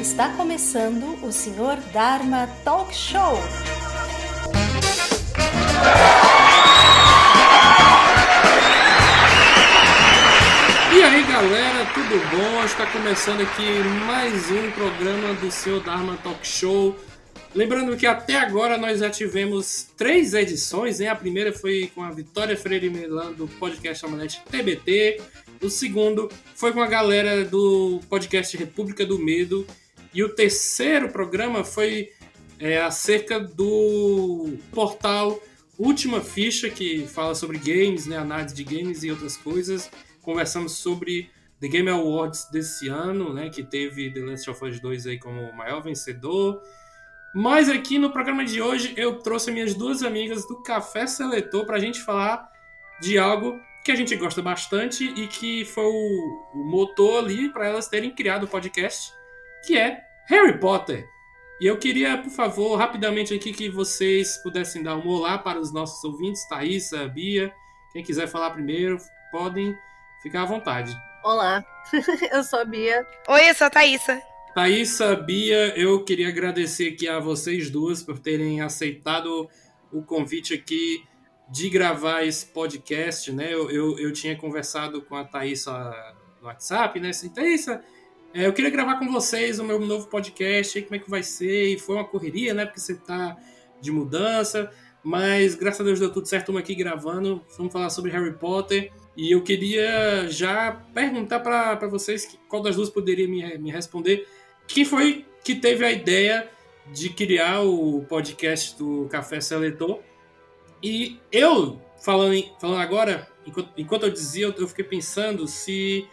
Está começando o Senhor Dharma Talk Show. E aí galera, tudo bom? Está começando aqui mais um programa do Senhor Dharma Talk Show. Lembrando que até agora nós já tivemos três edições, né? A primeira foi com a Vitória Freire Melan do podcast Amanete TBT. O segundo foi com a galera do podcast República do Medo. E o terceiro programa foi é, acerca do portal Última Ficha, que fala sobre games, né? Análise de games e outras coisas. Conversamos sobre The Game Awards desse ano, né? Que teve The Last of Us 2 aí como o maior vencedor. Mas aqui no programa de hoje eu trouxe minhas duas amigas do Café Seletor para a gente falar de algo que a gente gosta bastante e que foi o, o motor ali para elas terem criado o podcast, que é Harry Potter. E eu queria, por favor, rapidamente aqui que vocês pudessem dar um olá para os nossos ouvintes, Thaisa, Bia, quem quiser falar primeiro, podem ficar à vontade. Olá, eu sou a Bia. Oi, eu sou a Thaisa. Thaisa, Bia, eu queria agradecer aqui a vocês duas por terem aceitado o convite aqui de gravar esse podcast, né? Eu, eu, eu tinha conversado com a Thaisa no WhatsApp, né? Assim, Thaisa, é, eu queria gravar com vocês o meu novo podcast, como é que vai ser, e foi uma correria, né? Porque você tá de mudança, mas graças a Deus deu tudo certo, estamos aqui gravando, vamos falar sobre Harry Potter, e eu queria já perguntar para vocês qual das duas poderia me, me responder quem foi que teve a ideia de criar o podcast do Café Seletor? E eu, falando, falando agora, enquanto, enquanto eu dizia, eu, eu fiquei pensando se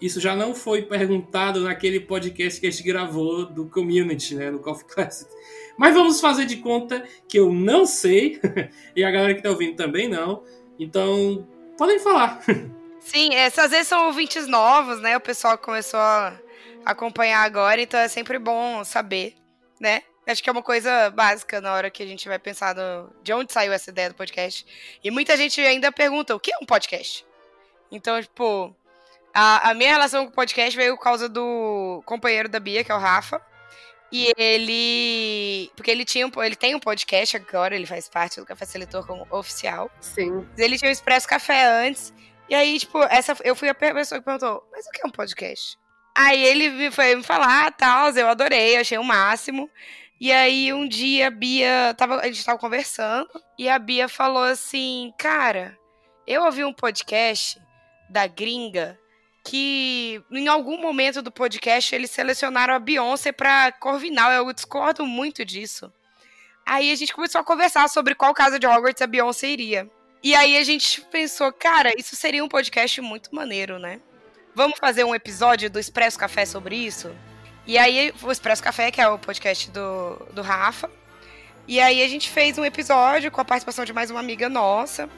isso já não foi perguntado naquele podcast que a gente gravou do Community, né, no Coffee Classic. Mas vamos fazer de conta que eu não sei, e a galera que está ouvindo também não. Então, podem falar. Sim, essas vezes são ouvintes novos, né? O pessoal começou a acompanhar agora, então é sempre bom saber, né? Acho que é uma coisa básica na hora que a gente vai pensar no, de onde saiu essa ideia do podcast. E muita gente ainda pergunta o que é um podcast. Então, tipo, a, a minha relação com o podcast veio por causa do companheiro da Bia, que é o Rafa. E ele. Porque ele tinha um, ele tem um podcast agora, ele faz parte do Café Seletor como oficial. Sim. Ele tinha o Expresso Café antes. E aí, tipo, essa, eu fui a pessoa que perguntou: Mas o que é um podcast? Aí ele foi me falar, tal, eu adorei, achei o máximo. E aí um dia a Bia tava, a gente tava conversando e a Bia falou assim: "Cara, eu ouvi um podcast da gringa que em algum momento do podcast eles selecionaram a Beyoncé para Corvinal. Eu discordo muito disso. Aí a gente começou a conversar sobre qual casa de Hogwarts a Beyoncé iria. E aí a gente pensou, cara, isso seria um podcast muito maneiro, né? vamos fazer um episódio do Expresso Café sobre isso? E aí, o Expresso Café, que é o podcast do, do Rafa. E aí a gente fez um episódio com a participação de mais uma amiga nossa.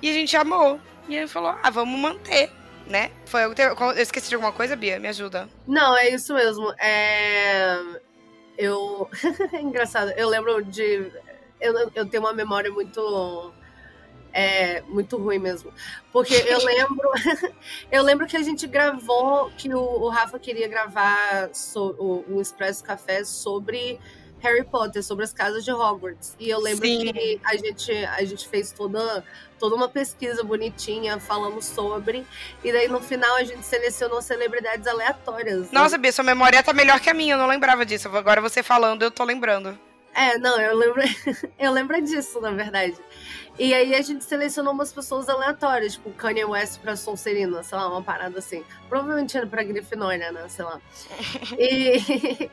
E a gente amou. E ele falou: ah, vamos manter, né? Foi, eu, eu esqueci de alguma coisa, Bia? Me ajuda. Não, é isso mesmo. É... Eu. é engraçado. Eu lembro de. Eu, eu tenho uma memória muito é muito ruim mesmo. Porque eu lembro, eu lembro que a gente gravou, que o, o Rafa queria gravar so, o, um Expresso Café sobre Harry Potter, sobre as casas de Hogwarts. E eu lembro Sim. que a gente, a gente fez toda, toda uma pesquisa bonitinha, falamos sobre. E daí no final a gente selecionou celebridades aleatórias. Né? Nossa, Bia, sua memória tá melhor que a minha, eu não lembrava disso. Agora você falando, eu tô lembrando. É, não, eu lembro, eu lembro disso, na verdade. E aí a gente selecionou umas pessoas aleatórias, tipo Kanye West pra Sonserina, sei lá, uma parada assim. Provavelmente era pra Grifinória, né? Sei lá. E,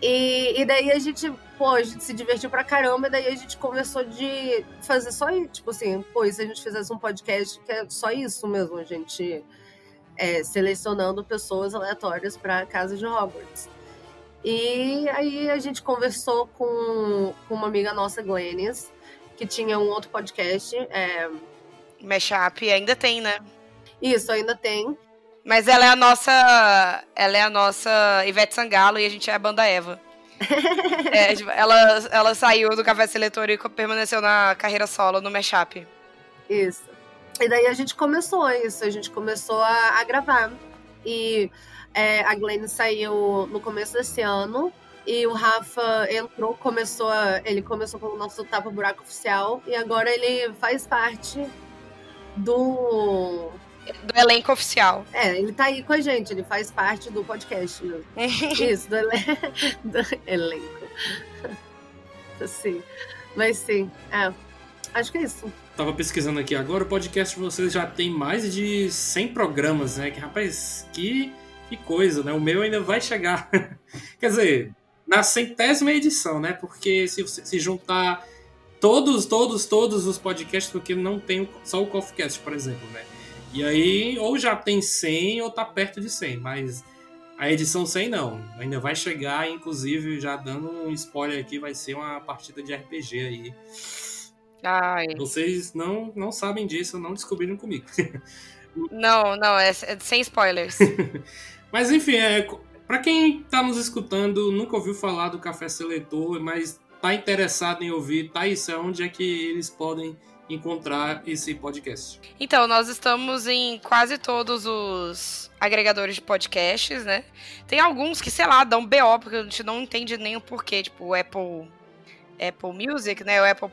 e, e, daí a gente, pô, a gente se divertiu pra caramba, e daí a gente começou de fazer só isso, tipo assim, pô, e se a gente fizesse um podcast que é só isso mesmo, a gente é, selecionando pessoas aleatórias pra casa de Hogwarts. E aí a gente conversou com, com uma amiga nossa, Glennis, que tinha um outro podcast. É... Mashup ainda tem, né? Isso, ainda tem. Mas ela é a nossa. Ela é a nossa Ivete Sangalo e a gente é a banda Eva. é, tipo, ela, ela saiu do Café Seletor e permaneceu na carreira solo no Mashup. Isso. E daí a gente começou isso, a gente começou a, a gravar. E É, a Glenn saiu no começo desse ano. E o Rafa entrou, começou a, ele começou como nosso tapa buraco oficial e agora ele faz parte do do elenco oficial. É, ele tá aí com a gente, ele faz parte do podcast. Isso, do, ele... do elenco. sim. Mas sim, é. Acho que é isso. Tava pesquisando aqui agora, o podcast de vocês já tem mais de 100 programas, né? Que, rapaz, que, que coisa, né? O meu ainda vai chegar. Quer dizer, na centésima edição, né? Porque se se juntar todos, todos, todos os podcasts, porque não tem só o CoffeeCast, por exemplo, né? E aí, ou já tem 100 ou tá perto de 100, mas a edição 100 não. Ainda vai chegar, inclusive, já dando um spoiler aqui, vai ser uma partida de RPG aí. Ai. Vocês não, não sabem disso, não descobriram comigo. Não, não, é, é sem spoilers. mas enfim, é, para quem tá nos escutando, nunca ouviu falar do Café Seletor, mas tá interessado em ouvir, tá isso, onde é que eles podem encontrar esse podcast? Então, nós estamos em quase todos os agregadores de podcasts, né? Tem alguns que, sei lá, dão BO, porque a gente não entende nem o porquê, tipo o Apple, Apple Music, né? O Apple,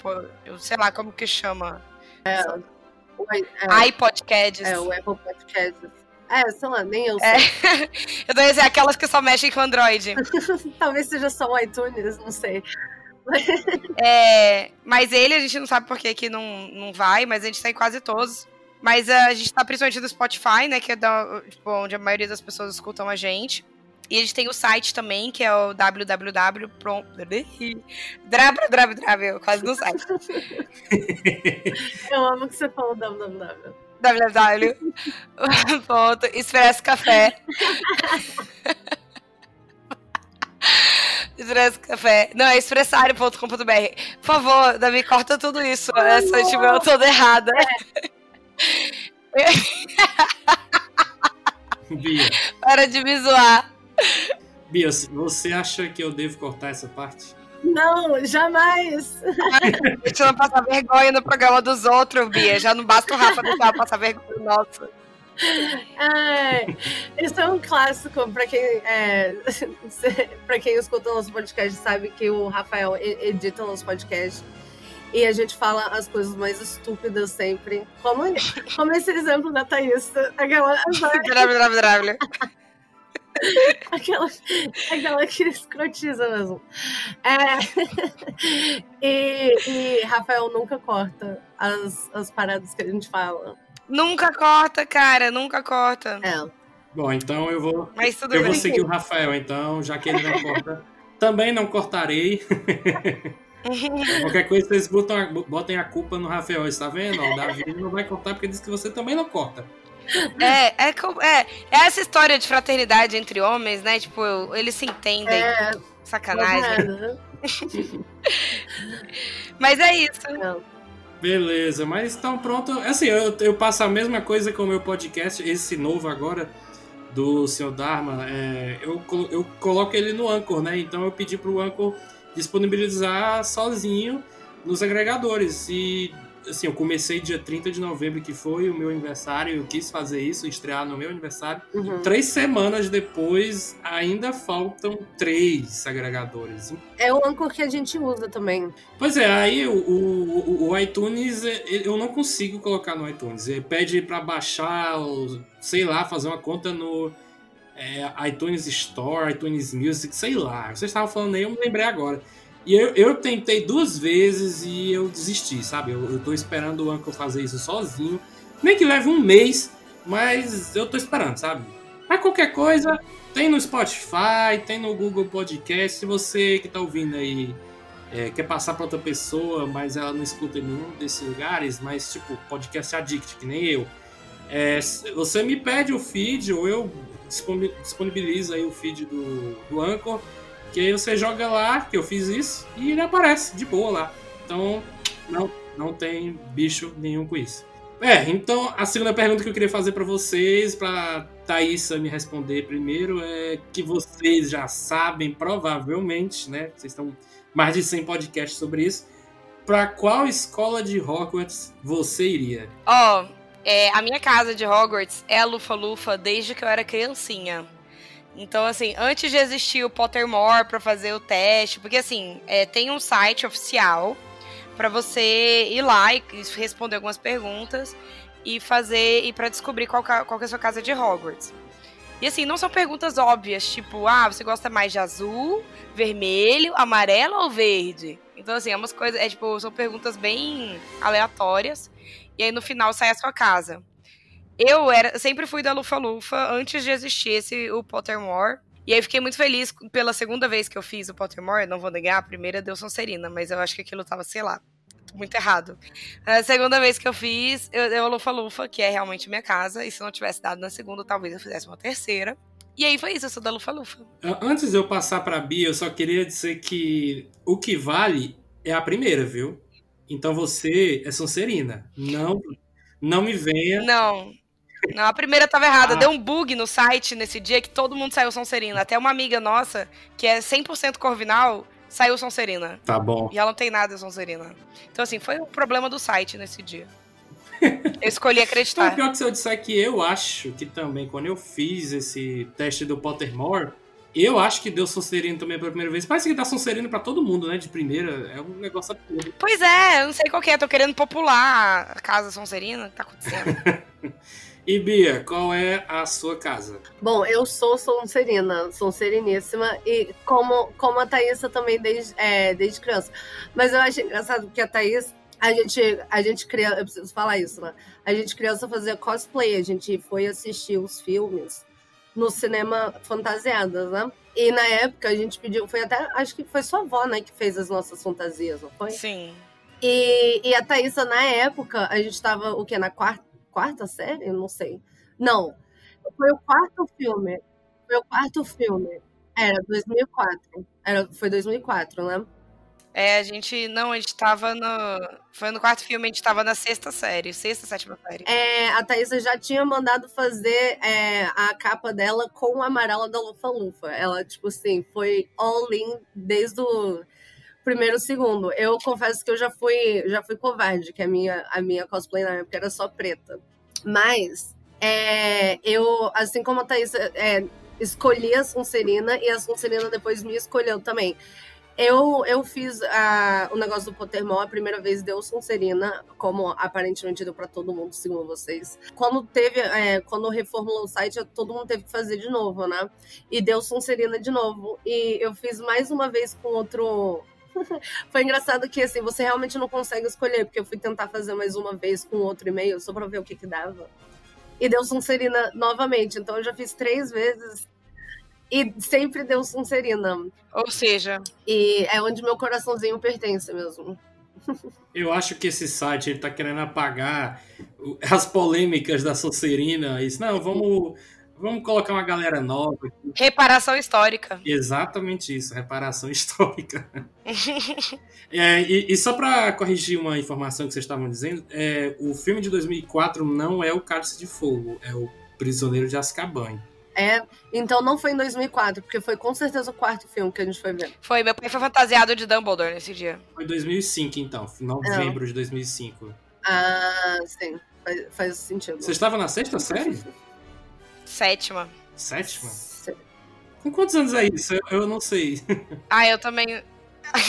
eu sei lá como que chama. É, o, é, iPodcasts. É, o Apple Podcasts. É, sei lá, nem eu sei. É. eu tô dizendo aquelas que só mexem com Android. Talvez seja só o iTunes, não sei. É, mas ele a gente não sabe por que, que não, não vai, mas a gente tá em quase todos. Mas a gente tá principalmente no Spotify, né? Que é da, tipo, onde a maioria das pessoas escutam a gente. E a gente tem o site também, que é o www. www, quase não sai. Eu amo que você falou www www. Ponto, Expresso Café. Expresso Café. Não, é expressário.com.br. Por favor, Davi, corta tudo isso. Oh, Essa tipo, eu toda errada. É. Bia. Para de me zoar. Bia, você acha que eu devo cortar essa parte? Não, jamais. Deixa eu não passar vergonha no programa dos outros, Bia. Já não basta o Rafa deixar passar vergonha nossa. É, isso é um clássico para quem é, para quem escuta o nosso podcast sabe que o Rafael edita o nosso podcast e a gente fala as coisas mais estúpidas sempre como, como esse exemplo da Thaís aquela aquela, aquela que escrotiza mesmo. É, e, e, Rafael nunca corta as, as paradas que a gente fala. Nunca corta, cara, nunca corta. É. Bom, então eu vou. Mas tudo eu bem. vou seguir o Rafael, então, já que ele não corta. Também não cortarei. Qualquer coisa, vocês botam, botem a culpa no Rafael, está vendo? O Davi não vai cortar porque diz que você também não corta. É, é, é, é essa história de fraternidade entre homens, né? Tipo, eles se entendem. É, Sacanagem. Mas é isso. Beleza, mas então pronto. Assim, eu, eu passo a mesma coisa com o meu podcast, esse novo agora, do seu Dharma. É, eu, eu coloco ele no Anchor, né? Então eu pedi pro Anchor disponibilizar sozinho nos agregadores. E assim, eu comecei dia 30 de novembro, que foi o meu aniversário, eu quis fazer isso, estrear no meu aniversário. Uhum. Três semanas depois, ainda faltam três agregadores. É o Anchor que a gente usa também. Pois é, aí o, o, o iTunes, eu não consigo colocar no iTunes. Ele pede para baixar, sei lá, fazer uma conta no é, iTunes Store, iTunes Music, sei lá. Vocês estavam falando aí, eu me lembrei agora. E eu, eu tentei duas vezes e eu desisti, sabe? Eu, eu tô esperando o Anchor fazer isso sozinho. Nem que leve um mês, mas eu tô esperando, sabe? Mas qualquer coisa, tem no Spotify, tem no Google Podcast. Se você que tá ouvindo aí é, quer passar para outra pessoa, mas ela não escuta em nenhum desses lugares, mas tipo, podcast addict, que nem eu. É, você me pede o feed, ou eu disponibilizo aí o feed do, do Anchor que aí você joga lá, que eu fiz isso, e ele aparece de boa lá. Então, não, não tem bicho nenhum com isso. É, então a segunda pergunta que eu queria fazer para vocês, para Thaisa me responder primeiro, é que vocês já sabem, provavelmente, né? Vocês estão mais de 100 podcasts sobre isso. Para qual escola de Hogwarts você iria? Ó, oh, é, a minha casa de Hogwarts é a Lufa-Lufa desde que eu era criancinha. Então, assim, antes de existir o Pottermore para fazer o teste, porque assim, é, tem um site oficial para você ir lá e responder algumas perguntas e fazer e para descobrir qual, qual é a sua casa de Hogwarts. E assim, não são perguntas óbvias, tipo, ah, você gosta mais de azul, vermelho, amarelo ou verde? Então, assim, é umas coisas, é tipo, são perguntas bem aleatórias. E aí no final sai a sua casa. Eu era, sempre fui da Lufa Lufa antes de existir esse, o Pottermore. E aí fiquei muito feliz pela segunda vez que eu fiz o Pottermore, não vou negar, a primeira deu Sonserina, mas eu acho que aquilo tava, sei lá, muito errado. A segunda vez que eu fiz, eu dei o Lufa Lufa, que é realmente minha casa, e se não tivesse dado na segunda, talvez eu fizesse uma terceira. E aí foi isso, eu sou da Lufa Lufa. Antes de eu passar pra Bia, eu só queria dizer que o que vale é a primeira, viu? Então você é Sonserina. Não, não me venha. Não. Não, a primeira tava errada. Ah. Deu um bug no site nesse dia que todo mundo saiu Sonserina. Até uma amiga nossa, que é 100% Corvinal, saiu Sonserina. Tá bom. E ela não tem nada de Sonserina. Então, assim, foi um problema do site nesse dia. Eu escolhi acreditar. Então, pior que se eu disser que eu acho que também, quando eu fiz esse teste do Pottermore, eu acho que deu Sonserino também pela primeira vez. Parece que dá Sonserino pra todo mundo, né? De primeira. É um negócio absurdo. Pois é, eu não sei qual que é. Tô querendo popular a casa Sonserina. O que tá acontecendo? E Bia, qual é a sua casa? Bom, eu sou Sonserina, Sonseriníssima, e como, como a Thaísa também desde, é, desde criança. Mas eu acho engraçado que a Thaís, a gente, a gente criança, eu preciso falar isso, né? A gente criança fazia cosplay, a gente foi assistir os filmes no cinema fantasiadas, né? E na época a gente pediu, foi até, acho que foi sua avó, né, que fez as nossas fantasias, não foi? Sim. E, e a Thaísa, na época, a gente tava, o quê? Na quarta, quarta série? Não sei. Não. Foi o quarto filme. Foi o quarto filme. Era 2004. Era, foi 2004, né? É, a gente. Não, a gente tava no. Foi no quarto filme, a gente tava na sexta série, sexta, sétima série. É, a Thaisa já tinha mandado fazer é, a capa dela com o amarelo da Lufa Lufa. Ela, tipo assim, foi all in desde o primeiro segundo. Eu confesso que eu já fui, já fui covarde, que a minha, a minha cosplay na época era só preta. Mas é, eu, assim como a Thaís, é, escolhi a Sonserina e a Sonserina depois me escolheu também. Eu, eu fiz a, o negócio do Pottermore, a primeira vez deu Sonserina, como aparentemente deu para todo mundo, segundo vocês. Quando teve, é, quando reformulou o site, todo mundo teve que fazer de novo, né? E deu Sonserina de novo. E eu fiz mais uma vez com outro Foi engraçado que, assim, você realmente não consegue escolher, porque eu fui tentar fazer mais uma vez com outro e-mail, só pra ver o que que dava. E deu Sonserina novamente. Então eu já fiz três vezes e sempre deu Sonserina. Ou seja... E é onde meu coraçãozinho pertence mesmo. Eu acho que esse site ele tá querendo apagar as polêmicas da Sonserina. Isso, não, vamos Vamos colocar uma galera nova. Aqui. Reparação histórica. Exatamente isso, reparação histórica. é, e, e, só para corrigir uma informação que vocês estavam dizendo, é, o filme de 2004 não é o Cálice de Fogo, é o Prisioneiro de Azkaban. É, então não foi em 2004, porque foi com certeza o quarto filme que a gente foi ver. Foi, meu pai foi fantasiado de Dumbledore nesse dia. Foi 2005, então, novembro é. de 2005. Ah, sim, faz, faz sentido. Você estava na sexta série? Sétima. Sétima? Com quantos anos é isso? Eu, eu não sei. Ah, eu também.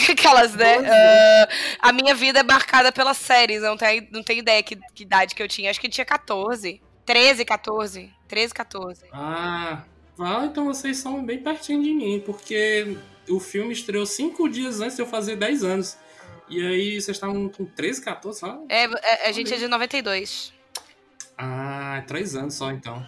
Aquelas, né? Uh, a minha vida é marcada pelas séries. Eu não tenho, não tenho ideia que, que idade que eu tinha. Acho que tinha 14. 13, 14. 13, 14. Ah, ah, então vocês são bem pertinho de mim, porque o filme estreou cinco dias antes de eu fazer 10 anos. E aí vocês estavam com 13, 14, só? É, é a gente é de 92. Ah, três anos só então.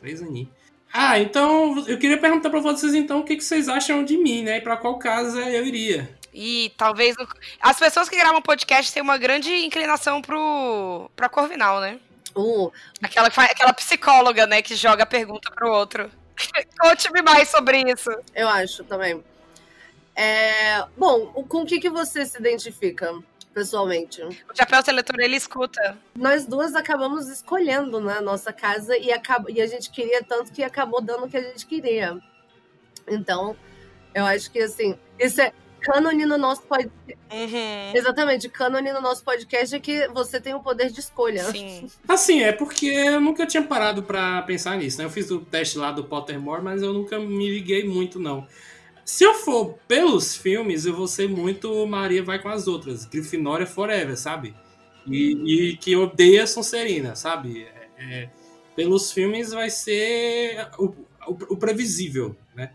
Três aninhos. Ah, então eu queria perguntar para vocês então o que, que vocês acham de mim, né? E para qual casa eu iria. E talvez as pessoas que gravam podcast têm uma grande inclinação pro para Corvinal, né? Uh. Aquela aquela psicóloga, né, que joga a pergunta pro outro. Conte-me mais sobre isso. Eu acho também. É, bom, com o que, que você se identifica? Pessoalmente. O chapéu seletor ele escuta. Nós duas acabamos escolhendo né, a nossa casa e, acaba, e a gente queria tanto que acabou dando o que a gente queria. Então, eu acho que assim, isso é, cânone no nosso podcast. Uhum. Exatamente, cânone no nosso podcast é que você tem o poder de escolha. Sim. Assim, é porque eu nunca tinha parado pra pensar nisso, né? Eu fiz o teste lá do Pottermore, mas eu nunca me liguei muito, não. Se eu for pelos filmes, eu vou ser muito Maria vai com as outras. Grifinória forever, sabe? E, e que odeia Sonserina, sabe? É, é, pelos filmes vai ser o, o, o previsível, né?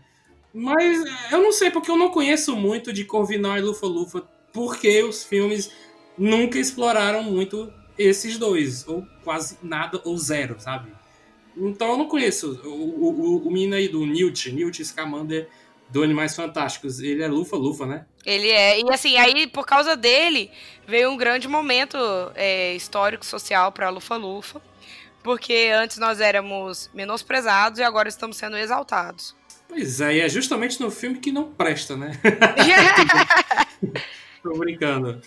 Mas eu não sei, porque eu não conheço muito de Corvinal e Lufa-Lufa, porque os filmes nunca exploraram muito esses dois, ou quase nada, ou zero, sabe? Então eu não conheço o, o, o menino aí do Newt, Newt Scamander do Animais Fantásticos. Ele é Lufa-Lufa, né? Ele é. E assim, aí por causa dele veio um grande momento é, histórico, social pra Lufa-Lufa. Porque antes nós éramos menosprezados e agora estamos sendo exaltados. Pois é, e é justamente no filme que não presta, né? Tô brincando.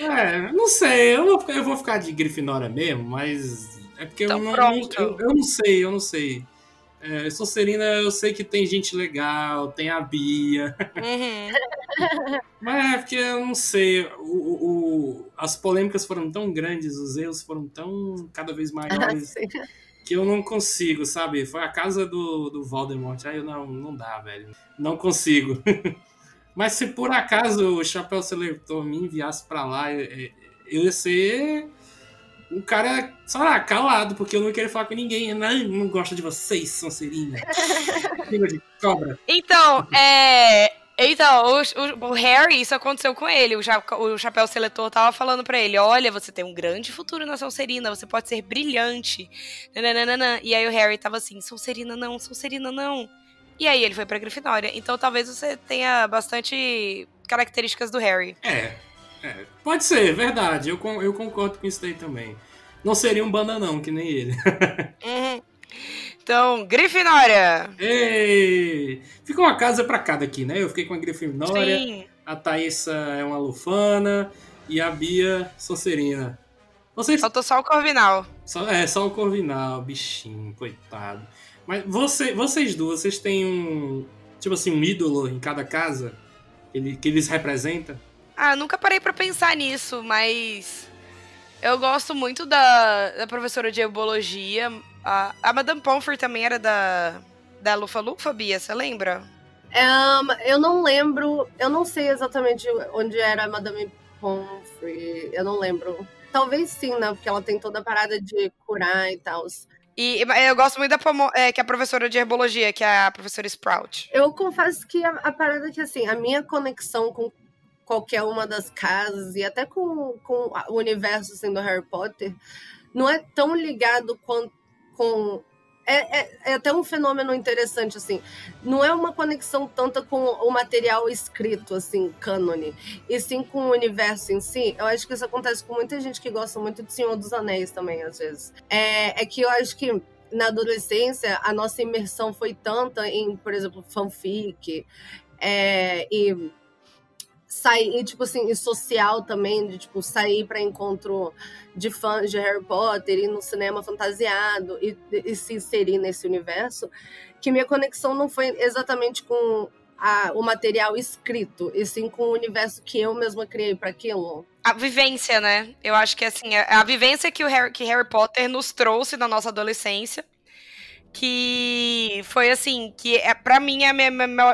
É, não sei, eu vou, eu vou ficar de Grifinória mesmo, mas é porque Então eu, não, eu, eu não sei, eu não sei. É, Sonserina, eu sei que tem gente legal, tem a Bia, Uhum. mas é porque eu não sei, o, o- as polêmicas foram tão grandes, os erros foram tão cada vez maiores Sim. que eu não consigo, sabe? Foi a casa do, do Voldemort. Aí eu não, não dá, velho. Não consigo. Mas se por acaso o Chapéu Seletor me enviasse pra lá, eu, eu ia ser um cara, sei lá, calado, porque eu não queria falar com ninguém. Não, não gosto de vocês, Sonserina. Língua de cobra. Então, é. Então, o, o- o Harry, isso aconteceu com ele. O, Ja- o Chapéu Seletor tava falando pra ele: Olha, você tem um grande futuro na Sonserina, você pode ser brilhante. Nananana. E aí o Harry tava assim: Sonserina não, Sonserina não. E aí ele foi pra Grifinória. Então talvez você tenha bastante características do Harry. É, é, pode ser, verdade. Eu, eu concordo com isso daí também. Não seria um bananão que nem ele. Uhum. Então, Grifinória. Ei! Fica uma casa pra cada aqui, né? Eu fiquei com a Grifinória. Sim. A Thaísa é uma lufana e a Bia Sonserina. Vocês. Faltou só o Corvinal. Só, é, só o Corvinal, bichinho, coitado. Mas você, vocês duas, vocês têm um. Tipo assim, um ídolo em cada casa? Ele, que eles representam? Ah, nunca parei pra pensar nisso, mas eu gosto muito da, da professora de herbologia. A, a Madame Pomfrey também era da, da Lufa Lufa, Bia, você lembra? Ahn, eu não lembro, eu não sei exatamente onde era a Madame Pomfrey, eu não lembro. Talvez sim, né? Porque ela tem toda a parada de curar e tal. E eu gosto muito da é, que é a professora de herbologia, que é a professora Sprout. Eu confesso que a, a parada é que, assim, a minha conexão com qualquer uma das casas e até com, com o universo assim, do Harry Potter não é tão ligado quanto com. É, é, é até um fenômeno interessante, assim. Não é uma conexão tanto com o material escrito, assim, cânone, e sim com o universo em si. Eu acho que isso acontece com muita gente que gosta muito de Senhor dos Anéis também, às vezes. É, é que eu acho que na adolescência a nossa imersão foi tanta em, por exemplo, fanfic é, e sair, tipo assim, e social também, de tipo sair para encontro de fãs de Harry Potter, ir no cinema fantasiado e, e se inserir nesse universo, que minha conexão não foi exatamente com a- o material escrito, e sim com o universo que eu mesma criei para aquilo. A vivência, né? Eu acho que assim, a, a vivência que o Harry, que Harry Potter nos trouxe na nossa adolescência. Que foi assim, que é, para mim a minha,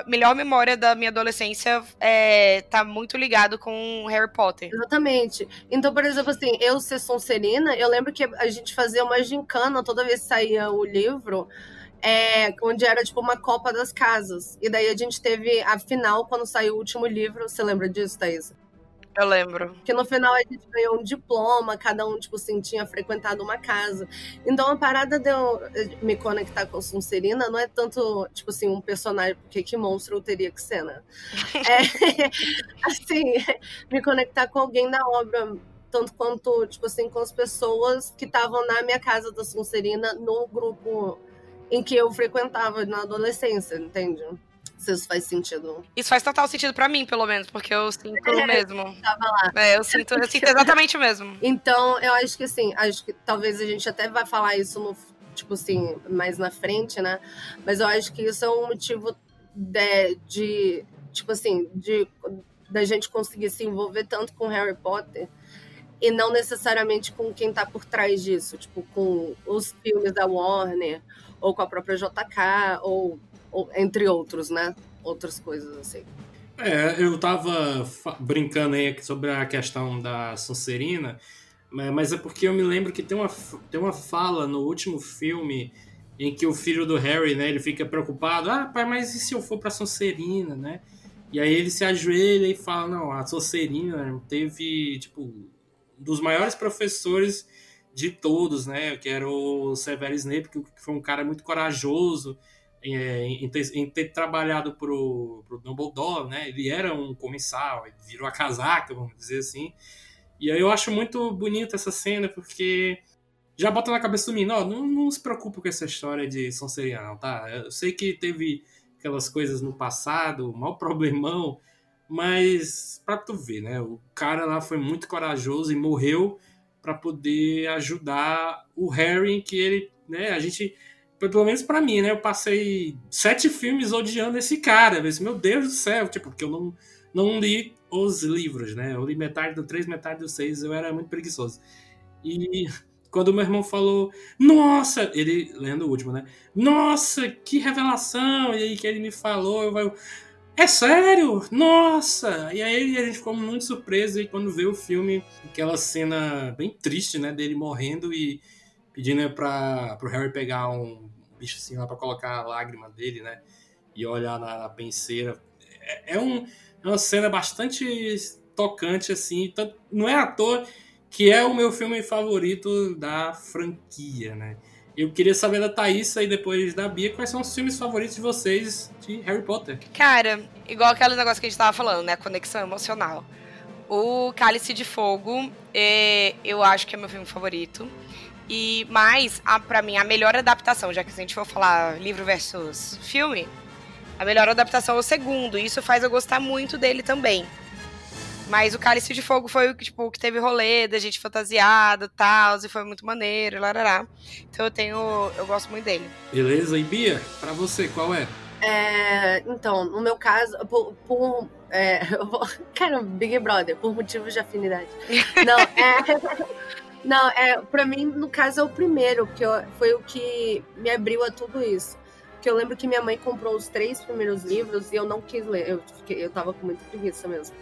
melhor memória da minha adolescência é, tá muito ligado com Harry Potter. Exatamente. Então, por exemplo, assim, eu ser Sonserina, eu lembro que a gente fazia uma gincana toda vez que saía o livro, é, onde era tipo uma Copa das Casas. E daí a gente teve a final quando saiu o último livro. Você lembra disso, Thaís? Eu lembro. Porque no final a gente ganhou um diploma, cada um, tipo assim, tinha frequentado uma casa. Então a parada de eu me conectar com a Sonserina não é tanto, tipo assim, um personagem, porque que monstro eu teria que ser, né? É, assim, me conectar com alguém da obra, tanto quanto, tipo assim, com as pessoas que estavam na minha casa da Sonserina, no grupo em que eu frequentava na adolescência, entende? Se isso faz sentido. Isso faz total sentido pra mim, pelo menos, porque eu sinto É. mesmo. Tava lá. É, eu sinto, eu sinto exatamente o mesmo. Então, eu acho que assim, acho que talvez a gente até vai falar isso no, tipo assim, mais na frente, né? Mas eu acho que isso é um motivo de, de tipo assim, de da gente conseguir se envolver tanto com Harry Potter e não necessariamente com quem está por trás disso, tipo com os filmes da Warner ou com a própria JK ou entre outros, né? Outras coisas assim. É, eu tava brincando aí sobre a questão da Sonserina, mas é porque eu me lembro que tem uma, tem uma fala no último filme em que o filho do Harry, né, ele fica preocupado, ah, pai, mas e se eu for pra Sonserina, né? E aí ele se ajoelha e fala, não, a Sonserina teve, tipo, um dos maiores professores de todos, né, que era o Severo Snape, que foi um cara muito corajoso, é, em, ter, em, ter, trabalhado pro, pro Dumbledore, né? Ele era um comensal, ele virou a casaca, vamos dizer assim. E aí eu acho muito bonita essa cena, porque já bota na cabeça do menino, ó, não, não se preocupe com essa história de Sonserina, não, tá? Eu sei que teve aquelas coisas no passado, mal problemão, mas pra tu ver, né? O cara lá foi muito corajoso e morreu para poder ajudar o Harry, que ele, né, a gente pelo menos para mim, né? Eu passei sete filmes odiando esse cara. Eu disse, meu Deus do céu, tipo, porque eu não, não li os livros, né? Eu li metade do três, metade do seis, eu era muito preguiçoso. E quando meu irmão falou, nossa, ele lendo o último, né? Nossa, que revelação! E aí que ele me falou, eu vai é sério? Nossa! E aí a gente ficou muito surpreso e quando vê o filme, aquela cena bem triste, né, dele morrendo e pedindo para pro Harry pegar um bicho assim lá para colocar a lágrima dele, né? E olhar na, na penseira. É, é, um, é uma cena bastante tocante, assim. Tanto, não é à toa que é o meu filme favorito da franquia, né? Eu queria saber da Thaís e depois da Bia, quais são os filmes favoritos de vocês de Harry Potter? Cara, igual aquele negócio que a gente tava falando, né? Conexão emocional. O Cálice de Fogo, é, eu acho que é meu filme favorito. E mais, a, pra mim, a melhor adaptação, já que a gente for falar livro versus filme, a melhor adaptação é o segundo. E isso faz eu gostar muito dele também. Mas o Cálice de Fogo foi o que, tipo, que teve rolê da gente fantasiada e tal, e foi muito maneiro, larará. Então eu tenho. Eu gosto muito dele. Beleza, e Bia, pra você, qual é? É, então, no meu caso, por, por é, vou, cara, Big Brother, por motivos de afinidade. Não, é, Não, é, pra mim, no caso, é o primeiro, que eu, foi o que me abriu a tudo isso. Que eu lembro que minha mãe comprou os três primeiros livros e eu não quis ler. Eu, eu tava com muita preguiça mesmo.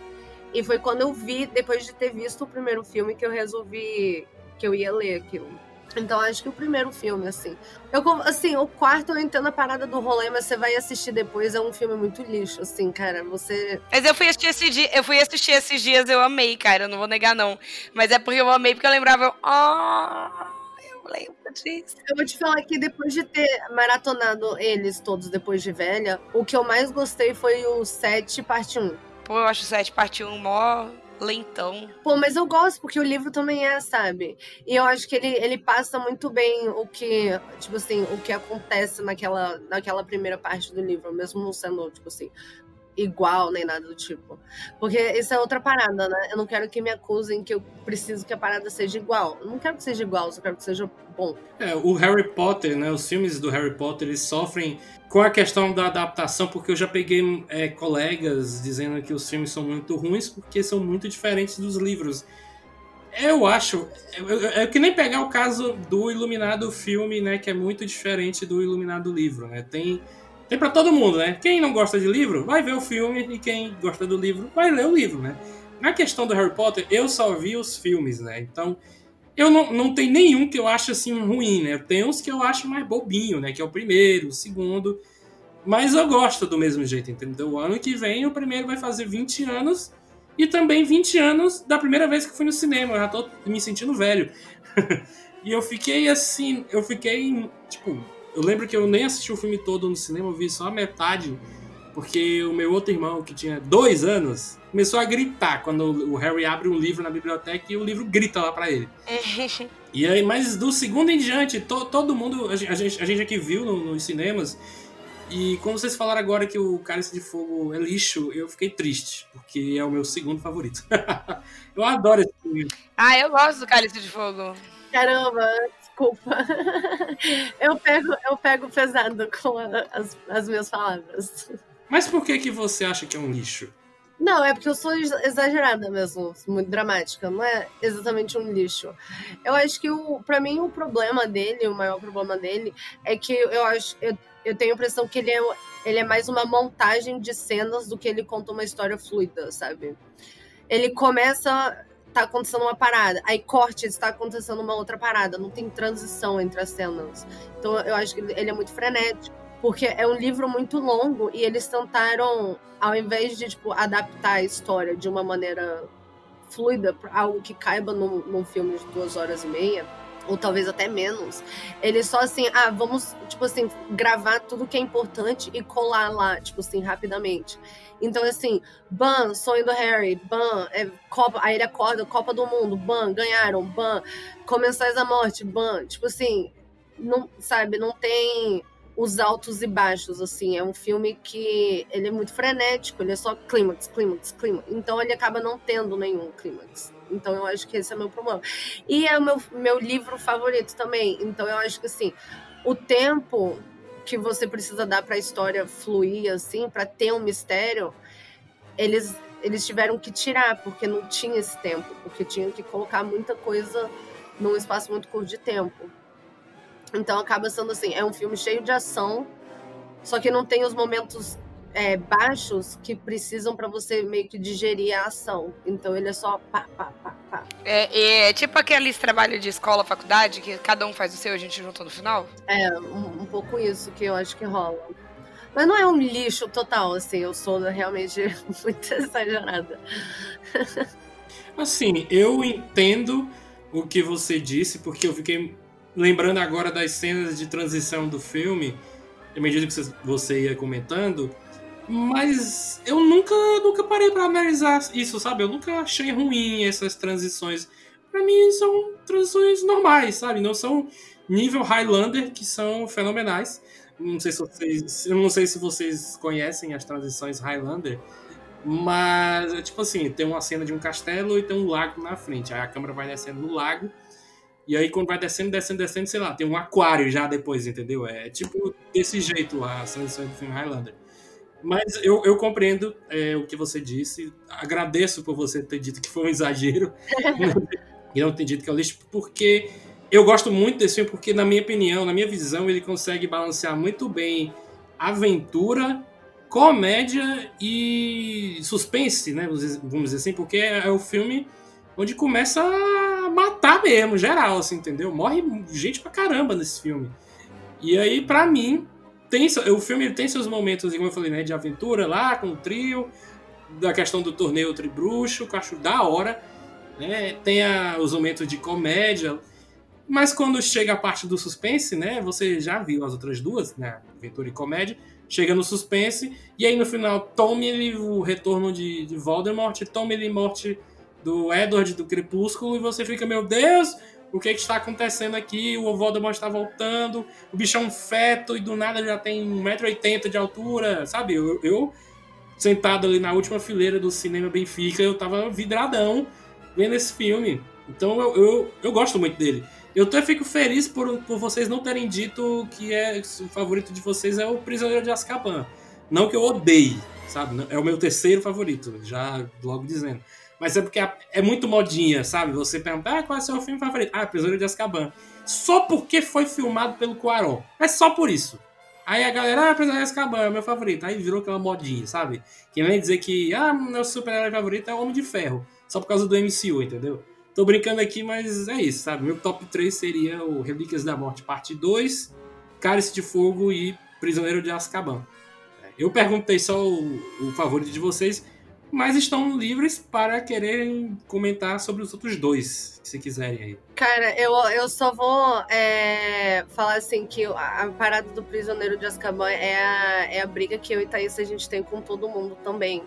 E foi quando eu vi, depois de ter visto o primeiro filme, que eu resolvi que eu ia ler aquilo. Então acho que o primeiro filme, assim. Eu, assim, o quarto eu entendo a parada do rolê, mas você vai assistir depois, é um filme muito lixo, assim, cara. Você. Mas eu fui assistir esse dia, eu fui assistir esses dias, eu amei, cara. Eu não vou negar, não. Mas é porque eu amei, porque eu lembrava. Ah, eu lembro disso. Eu vou te falar que depois de ter maratonado eles todos depois de velha, o que eu mais gostei foi o 7 parte 1. Pô, eu acho o 7 parte 1 mó lentão. Pô, mas eu gosto, porque o livro também é, sabe? E eu acho que ele, ele passa muito bem o que, tipo assim, o que acontece naquela, naquela primeira parte do livro, mesmo não sendo, tipo assim, igual nem nada do tipo. Porque isso é outra parada, né? Eu não quero que me acusem que eu preciso que a parada seja igual. Eu não quero que seja igual, só quero que seja bom. É, o Harry Potter, né? Os filmes do Harry Potter, eles sofrem com a questão da adaptação, porque eu já peguei é, colegas dizendo que os filmes são muito ruins porque são muito diferentes dos livros. Eu acho. É, é, que nem pegar o caso do Iluminado filme, né? Que é muito diferente do Iluminado livro, né? Tem tem para todo mundo, né? Quem não gosta de livro, vai ver o filme, e quem gosta do livro, vai ler o livro, né? Na questão do Harry Potter, eu só vi os filmes, né? Então, eu não, não tem nenhum que eu acho assim ruim, né? Tem uns que eu acho mais bobinho, né? Que é o primeiro, o segundo. Mas eu gosto do mesmo jeito, entendeu? O ano que vem o primeiro vai fazer 20 anos e também 20 anos da primeira vez que fui no cinema. Eu já tô me sentindo velho. e eu fiquei assim, eu fiquei, tipo, eu lembro que eu nem assisti o filme todo no cinema, eu vi só a metade, porque o meu outro irmão, que tinha dois anos, começou a gritar quando o Harry abre um livro na biblioteca e o livro grita lá para ele. e aí, mas do segundo em diante, to, todo mundo, a gente, a gente aqui viu no, nos cinemas, e como vocês falaram agora que o Cálice de Fogo é lixo, eu fiquei triste, porque é o meu segundo favorito. eu adoro esse filme. Ah, eu gosto do Cálice de Fogo. Caramba, desculpa. Eu pego, eu pego pesado com a, as, as minhas palavras. Mas por que que você acha que é um lixo? Não, é porque eu sou exagerada mesmo, muito dramática. Não é exatamente um lixo. Eu acho que, o, pra mim, o problema dele, o maior problema dele, é que eu acho. Eu, eu tenho a impressão que ele é, ele é mais uma montagem de cenas do que ele conta uma história fluida, sabe? Ele começa. Tá acontecendo uma parada, aí corte, está acontecendo uma outra parada, não tem transição entre as cenas. Então eu acho que ele é muito frenético porque é um livro muito longo e eles tentaram, ao invés de tipo, adaptar a história de uma maneira fluida algo que caiba num, num, filme de duas horas e meia, ou talvez até menos, eles só assim, ah, vamos, tipo assim, gravar tudo que é importante e colar lá, tipo assim, rapidamente. Então, assim, Ban, sonho do Harry, Ban, é, Copa, aí ele acorda, Copa do Mundo, Ban, ganharam, Ban, Comensais da Morte, Ban, tipo assim, não, sabe, não tem os altos e baixos, assim. É um filme que ele é muito frenético, ele é só clímax, clímax, clímax. Então ele acaba não tendo nenhum clímax. Então eu acho que esse é o meu problema. E é o meu, meu livro favorito também. Então eu acho que, assim, o tempo que você precisa dar para a história fluir, assim, para ter um mistério, eles, eles tiveram que tirar, porque não tinha esse tempo, porque tinham que colocar muita coisa num espaço muito curto de tempo. Então acaba sendo assim, é um filme cheio de ação, só que não tem os momentos é, baixos que precisam para você meio que digerir a ação. Então ele é só pá, pá, pá, pá. É, é tipo aqueles trabalhos de escola, faculdade, que cada um faz o seu e a gente junta no final? É, um, um pouco isso que eu acho que rola. Mas não é um lixo total, assim, eu sou realmente muito exagerada. Assim, eu entendo o que você disse, porque eu fiquei lembrando agora das cenas de transição do filme, à medida que você ia comentando, mas eu nunca, nunca parei para analisar isso, sabe? Eu nunca achei ruim essas transições. Para mim são transições normais, sabe? Não são nível Highlander que são fenomenais. Não sei se vocês, eu não sei se vocês conhecem as transições Highlander, mas é tipo assim, tem uma cena de um castelo e tem um lago na frente. Aí a câmera vai descendo no lago e aí, quando vai descendo, descendo, descendo, sei lá, tem um aquário já depois, entendeu? É tipo desse jeito a transição do filme Highlander. Mas eu, eu compreendo é, o que você disse. Agradeço por você ter dito que foi um exagero. e não ter dito que é lixo, porque eu gosto muito desse filme, porque, na minha opinião, na minha visão, ele consegue balancear muito bem aventura, comédia e suspense, né? Vamos dizer assim, porque é o filme onde começa a matar mesmo, geral, assim, entendeu? Morre gente pra caramba nesse filme. E aí, pra mim, tem, o filme tem seus momentos, como eu falei, né, de aventura lá, com o trio, da questão do torneio Tribruxo, que eu acho da hora, né? Tem a, os momentos de comédia, mas quando chega a parte do suspense, né, você já viu as outras duas, né, aventura e comédia, chega no suspense, e aí no final tome o retorno de, de Voldemort, tome ele morte do Edward do Crepúsculo e você fica, meu Deus, o que, é que está acontecendo aqui? O Voldemort está voltando, o bicho é um feto e do nada já tem 1,80m de altura, sabe? Eu, eu, sentado ali na última fileira do cinema Benfica, eu tava vidradão vendo esse filme. Então eu, eu, eu gosto muito dele. Eu até fico feliz por, por vocês não terem dito que é o favorito de vocês é o Prisioneiro de Azkaban. Não que eu odeie, sabe? É o meu terceiro favorito, já logo dizendo. Mas é porque é muito modinha, sabe? Você perguntar ah, qual é o seu filme favorito. Ah, Prisioneiro de Azkaban. Só porque foi filmado pelo Quaron. É só por isso. Aí a galera, ah, Prisioneiro de Azkaban é meu favorito. Aí virou aquela modinha, sabe? Que nem dizer que, ah, meu super-herói favorito é o Homem de Ferro. Só por causa do MCU, entendeu? Tô brincando aqui, mas é isso, sabe? Meu top 3 seria o Relíquias da Morte, parte 2, Cálice de Fogo e Prisioneiro de Azkaban. Eu perguntei só o, o favorito de vocês mas estão livres para quererem comentar sobre os outros dois, se quiserem aí. Cara, eu, eu só vou é, falar assim que a parada do prisioneiro de Azkaban é a, é a briga que eu e Thaís a gente tem com todo mundo também.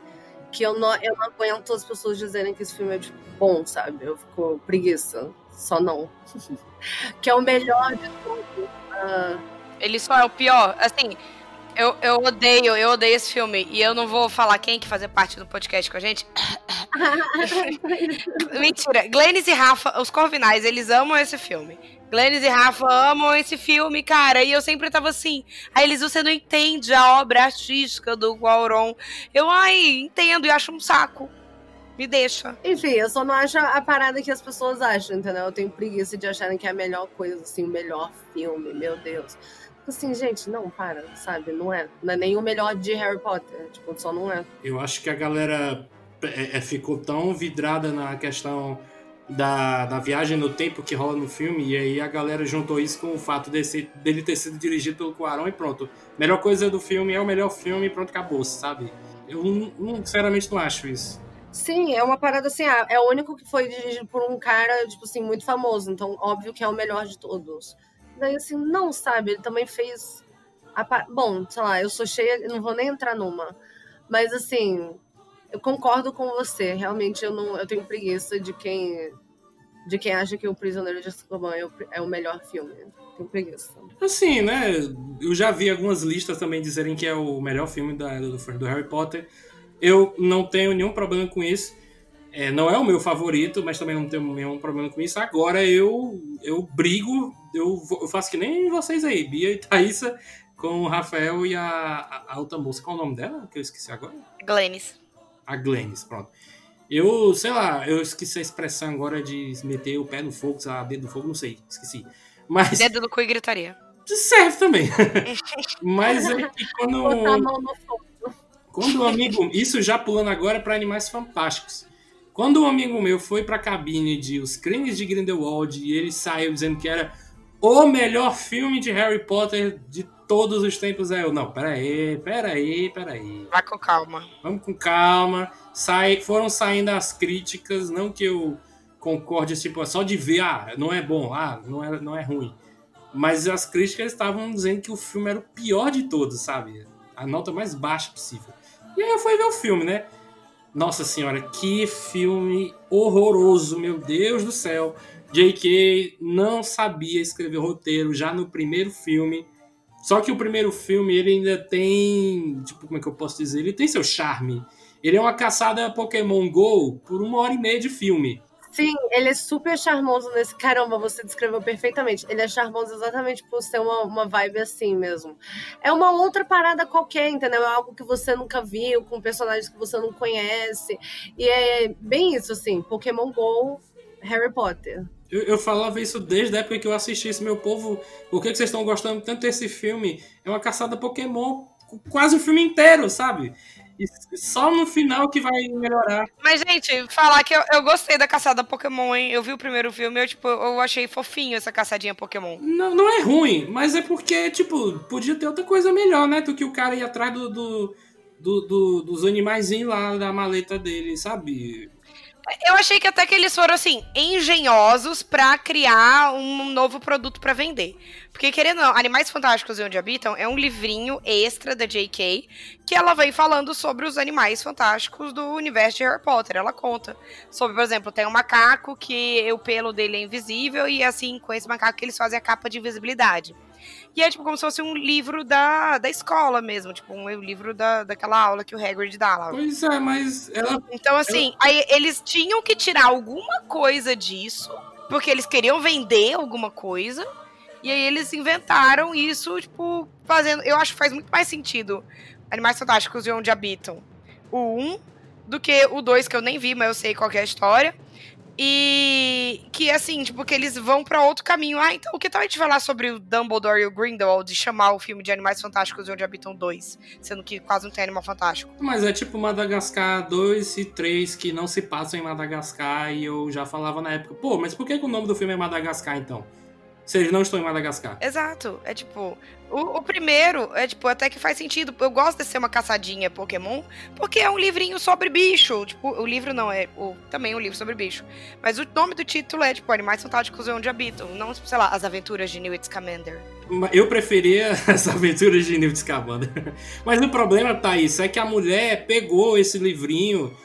Que eu não, eu não aguento as pessoas dizerem que esse filme é tipo, bom, sabe? Eu fico preguiça. Só não. que é o melhor de tudo. Uh... Ele só é o pior. Assim, eu, eu odeio, eu odeio esse filme. E eu não vou falar quem que fazer parte do podcast com a gente. Mentira. Glennis e Rafa, os Corvinais, eles amam esse filme. Glennis e Rafa amam esse filme, cara. E eu sempre tava assim. Aí eles, você não entende a obra artística do Guauron. Eu, ai, entendo e acho um saco. Me deixa. Enfim, eu só não acho a parada que as pessoas acham, entendeu? Eu tenho preguiça de acharem que é a melhor coisa, assim, o melhor filme, meu Deus. Assim, gente, não, para, sabe? Não é. Não é nem o melhor de Harry Potter. Tipo, só não é. Eu acho que a galera é, é, ficou tão vidrada na questão da, da viagem no tempo que rola no filme, e aí a galera juntou isso com o fato desse, dele ter sido dirigido pelo Cuarón e pronto. Melhor coisa do filme é o melhor filme e pronto, acabou, sabe? Eu, não, sinceramente, não acho isso. Sim, é uma parada assim, ah, é o único que foi dirigido por um cara, tipo assim, muito famoso, então óbvio que é o melhor de todos. Daí assim, não, sabe, ele também fez. A... Bom, sei lá, eu sou cheia, não vou nem entrar numa. Mas assim, eu concordo com você. Realmente eu não eu tenho preguiça de quem de quem acha que o Prisioneiro de Azkaban é o, é o melhor filme. Tenho preguiça. Assim, né? Eu já vi algumas listas também dizerem que é o melhor filme da, do, do Harry Potter. Eu não tenho nenhum problema com isso. É, não é o meu favorito, mas também não tenho nenhum problema com isso. Agora eu eu brigo, eu, eu faço que nem vocês aí, Bia e Thaisa, com o Rafael e a, a, a outra moça. Qual é o nome dela? Que eu esqueci agora. Glennis. A Glennis, pronto. Eu, sei lá, eu esqueci a expressão agora de meter o pé no fogo, a dedo no fogo, não sei, esqueci. Mas. Dedo no cu e gritaria. Serve também. Mas é que quando. Botar a mão no fogo. Quando um amigo. Isso já pulando agora para Animais Fantásticos. Quando um amigo meu foi pra cabine de Os Crimes de Grindelwald e ele saiu dizendo que era o melhor filme de Harry Potter de todos os tempos, é eu, não, peraí, peraí, peraí. Vai com calma. Vamos com calma. Sai, foram saindo as críticas, não que eu concorde, tipo, só de ver, ah, não é bom, ah, não é, não é ruim. Mas as críticas estavam dizendo que o filme era o pior de todos, sabe? A nota mais baixa possível. E aí eu fui ver o filme, né? Nossa senhora, que filme horroroso, meu Deus do céu. J.K. não sabia escrever roteiro já no primeiro filme. Só que o primeiro filme ele ainda tem, tipo, como é que eu posso dizer? Ele tem seu charme. Ele é uma caçada Pokémon Go por uma hora e meia de filme. Sim, ele é super charmoso nesse. Caramba, você descreveu perfeitamente. Ele é charmoso exatamente por ser uma, uma vibe assim mesmo. É uma outra parada qualquer, entendeu? É algo que você nunca viu, com personagens que você não conhece. E é bem isso, assim: Pokémon Go, Harry Potter. Eu, eu, falava isso desde a época que eu assisti esse meu povo. Por que, que vocês estão gostando tanto desse filme? É uma caçada Pokémon quase o filme inteiro, sabe? Só no final que vai melhorar. Mas, gente, falar que eu, eu gostei da caçada Pokémon, hein? Eu vi o primeiro filme eu, tipo, eu achei fofinho essa caçadinha Pokémon. Não, não é ruim, mas é porque, tipo, podia ter outra coisa melhor, né? Do que o cara ir atrás do, do, do, do dos animaizinhos lá da maleta dele, sabe? Eu achei que até que eles foram assim engenhosos para criar um novo produto para vender. Porque querendo ou não, Animais Fantásticos e Onde Habitam é um livrinho extra da J.K. que ela vem falando sobre os animais fantásticos do universo de Harry Potter. Ela conta sobre, por exemplo, tem um macaco que o pelo dele é invisível e assim com esse macaco eles fazem a capa de invisibilidade. E é tipo como se fosse um livro da, da escola mesmo, tipo um livro da, daquela aula que o Hagrid dá lá. Pois é, mas ela... Então assim, ela... aí eles tinham que tirar alguma coisa disso, porque eles queriam vender alguma coisa, e aí eles inventaram isso, tipo, fazendo... Eu acho que faz muito mais sentido Animais Fantásticos e Onde Habitam o 1 do que o 2, que eu nem vi, mas eu sei qual é a história. E que assim, tipo, que eles vão para outro caminho. Ah, então o que tal a gente falar sobre o Dumbledore e o Grindelwald e chamar o filme de Animais Fantásticos Onde Habitam dois, sendo que quase não tem animal fantástico. Mas é tipo Madagascar 2 e 3 que não se passam em Madagascar e eu já falava na época, pô, mas por que, que o nome do filme é Madagascar então? Se eles não estão em Madagascar. Exato. É tipo, o, o, primeiro é, tipo, até que faz sentido. Eu gosto de ser uma caçadinha Pokémon, porque é um livrinho sobre bicho. Tipo, o livro não é. O, também é um livro sobre bicho. Mas o nome do título é, tipo, Animais Fantásticos e Onde Habitam. Não, sei lá, As Aventuras de Newt Scamander. Eu preferia as aventuras de Newt Scamander. Mas o problema, Thaís, é que a mulher pegou esse livrinho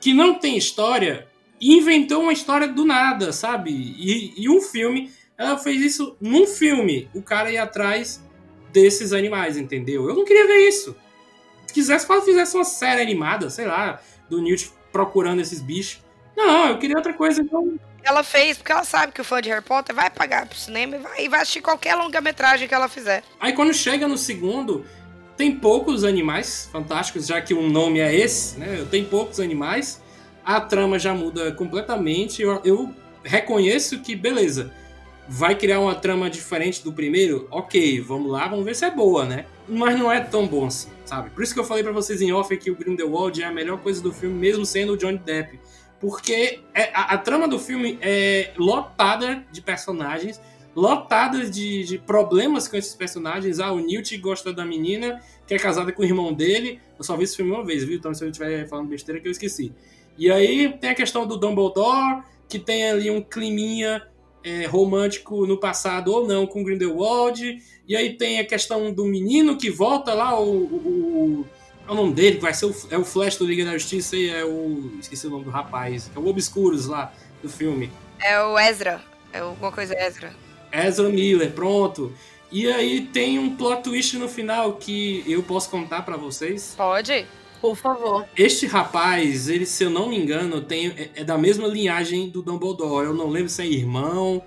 que não tem história e inventou uma história do nada, sabe? E, e um filme. Ela fez isso num filme. O cara ia atrás desses animais, entendeu? Eu não queria ver isso. Se quisesse, fizesse uma série animada, sei lá, do Newt procurando esses bichos. Não, eu queria outra coisa, então. Ela fez porque ela sabe que o fã de Harry Potter vai pagar pro cinema e vai, e vai assistir qualquer longa-metragem que ela fizer. Aí quando chega no segundo, tem poucos animais fantásticos, já que o nome é esse, né? Tem poucos animais. A trama já muda completamente. Eu, eu reconheço que, beleza, vai criar uma trama diferente do primeiro? Ok, vamos lá, vamos ver se é boa, né? Mas não é tão bom assim, sabe? Por isso que eu falei para vocês em off que o Grindelwald é a melhor coisa do filme, mesmo sendo o Johnny Depp. Porque é, a, a, trama do filme é lotada de personagens, lotada de, de, problemas com esses personagens. Ah, o Newt gosta da menina, que é casada com o irmão dele. Eu só vi esse filme uma vez, viu? Então se eu estiver falando besteira que eu esqueci. E aí tem a questão do Dumbledore, que tem ali um climinha é, romântico no passado ou não com Grindelwald. E aí tem a questão do menino que volta lá, o, o, o, o nome dele, que vai ser o, é o Flash do Liga da Justiça e é o. Esqueci o nome do rapaz, é o Obscuros lá do filme. É o Ezra. É alguma coisa Ezra. Ezra Miller, pronto. E aí tem um plot twist no final que eu posso contar para vocês. Pode. Por favor. Este rapaz, ele, se eu não me engano, tem, é, é, da mesma linhagem do Dumbledore. Eu não lembro se é irmão.